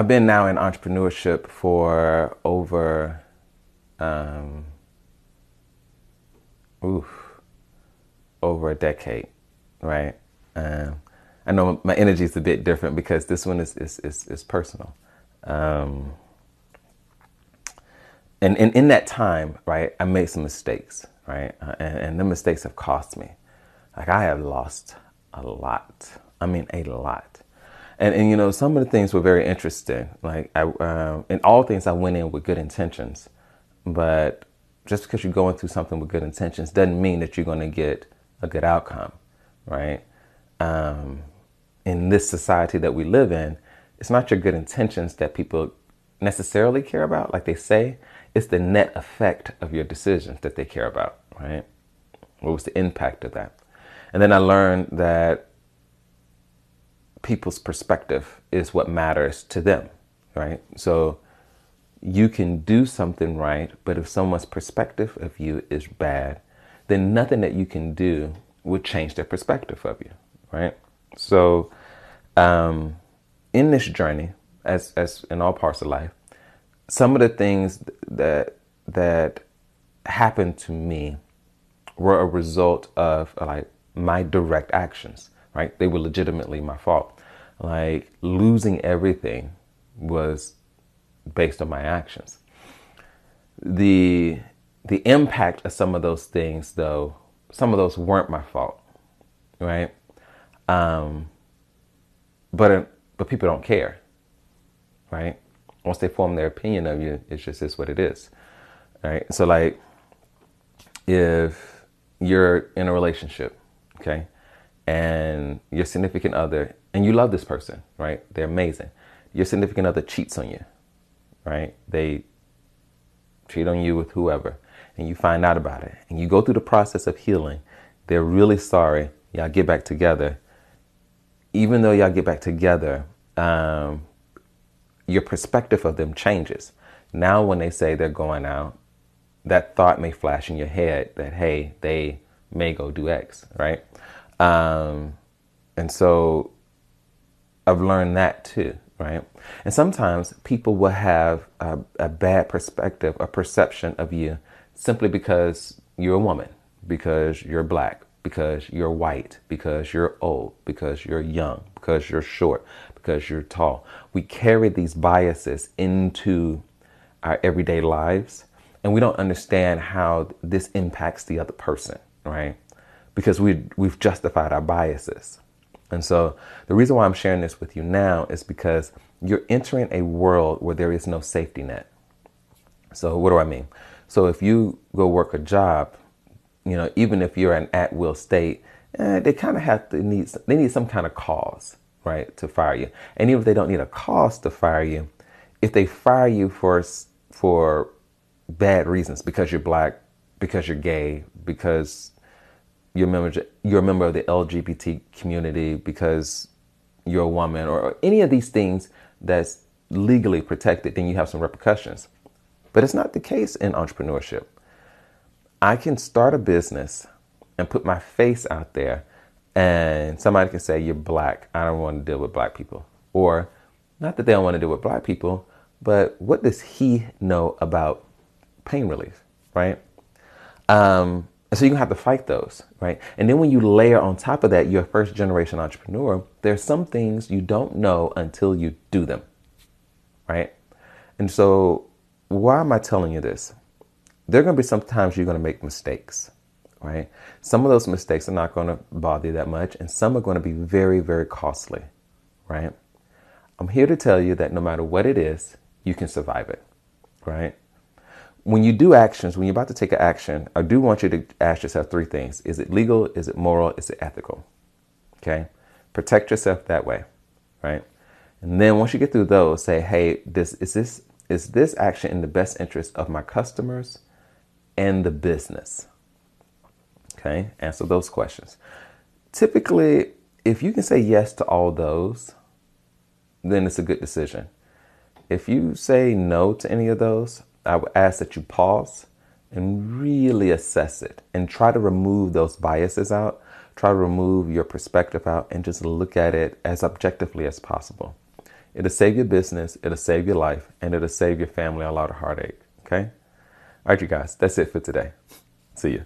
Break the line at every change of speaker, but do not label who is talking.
I've been now in entrepreneurship for over, um, oof, over a decade, right? Um, I know my energy is a bit different because this one is is is, is personal. Um, and, and in that time, right, I made some mistakes, right, uh, and, and the mistakes have cost me. Like I have lost a lot. I mean, a lot. And, and you know, some of the things were very interesting. Like, I, um, in all things, I went in with good intentions. But just because you're going through something with good intentions doesn't mean that you're going to get a good outcome, right? Um, in this society that we live in, it's not your good intentions that people necessarily care about, like they say. It's the net effect of your decisions that they care about, right? What was the impact of that? And then I learned that people's perspective is what matters to them, right? So you can do something right, but if someone's perspective of you is bad, then nothing that you can do would change their perspective of you, right? So, um, in this journey, as as in all parts of life, some of the things that that happened to me were a result of like my direct actions, right? They were legitimately my fault. Like losing everything was based on my actions. The the impact of some of those things though, some of those weren't my fault, right? Um, but but people don't care, right? Once they form their opinion of you, it's just is what it is, right? So like, if you're in a relationship okay? And your significant other, and you love this person, right? They're amazing. Your significant other cheats on you, right? They cheat on you with whoever, and you find out about it, and you go through the process of healing. They're really sorry. Y'all get back together. Even though y'all get back together, um, your perspective of them changes. Now, when they say they're going out, that thought may flash in your head that, hey, they may go do X, right? Um, and so I've learned that too, right? And sometimes people will have a, a bad perspective, a perception of you simply because you're a woman, because you're black, because you're white, because you're old, because you're young, because you're short, because you're tall. We carry these biases into our everyday lives and we don't understand how this impacts the other person right? Because we we've justified our biases. And so the reason why I'm sharing this with you now is because you're entering a world where there is no safety net. So what do I mean? So if you go work a job, you know, even if you're an at-will state, eh, they kind of have to need they need some kind of cause, right, to fire you. And even if they don't need a cause to fire you, if they fire you for for bad reasons because you're black, because you're gay, because you're a member, you're a member of the LGBT community, because you're a woman, or any of these things that's legally protected, then you have some repercussions. But it's not the case in entrepreneurship. I can start a business and put my face out there, and somebody can say, You're black. I don't want to deal with black people. Or, not that they don't want to deal with black people, but what does he know about pain relief, right? Um, so you have to fight those, right? And then when you layer on top of that, you're a first generation entrepreneur, there's some things you don't know until you do them, right? And so why am I telling you this? There are going to be some times you're going to make mistakes, right? Some of those mistakes are not going to bother you that much, and some are going to be very, very costly, right? I'm here to tell you that no matter what it is, you can survive it, right? When you do actions, when you're about to take an action, I do want you to ask yourself three things. Is it legal? Is it moral? Is it ethical? Okay. Protect yourself that way. Right. And then once you get through those, say, hey, this is this is this action in the best interest of my customers and the business? Okay. Answer those questions. Typically, if you can say yes to all those, then it's a good decision. If you say no to any of those, I would ask that you pause and really assess it and try to remove those biases out. Try to remove your perspective out and just look at it as objectively as possible. It'll save your business, it'll save your life, and it'll save your family a lot of heartache. Okay? All right, you guys, that's it for today. See you.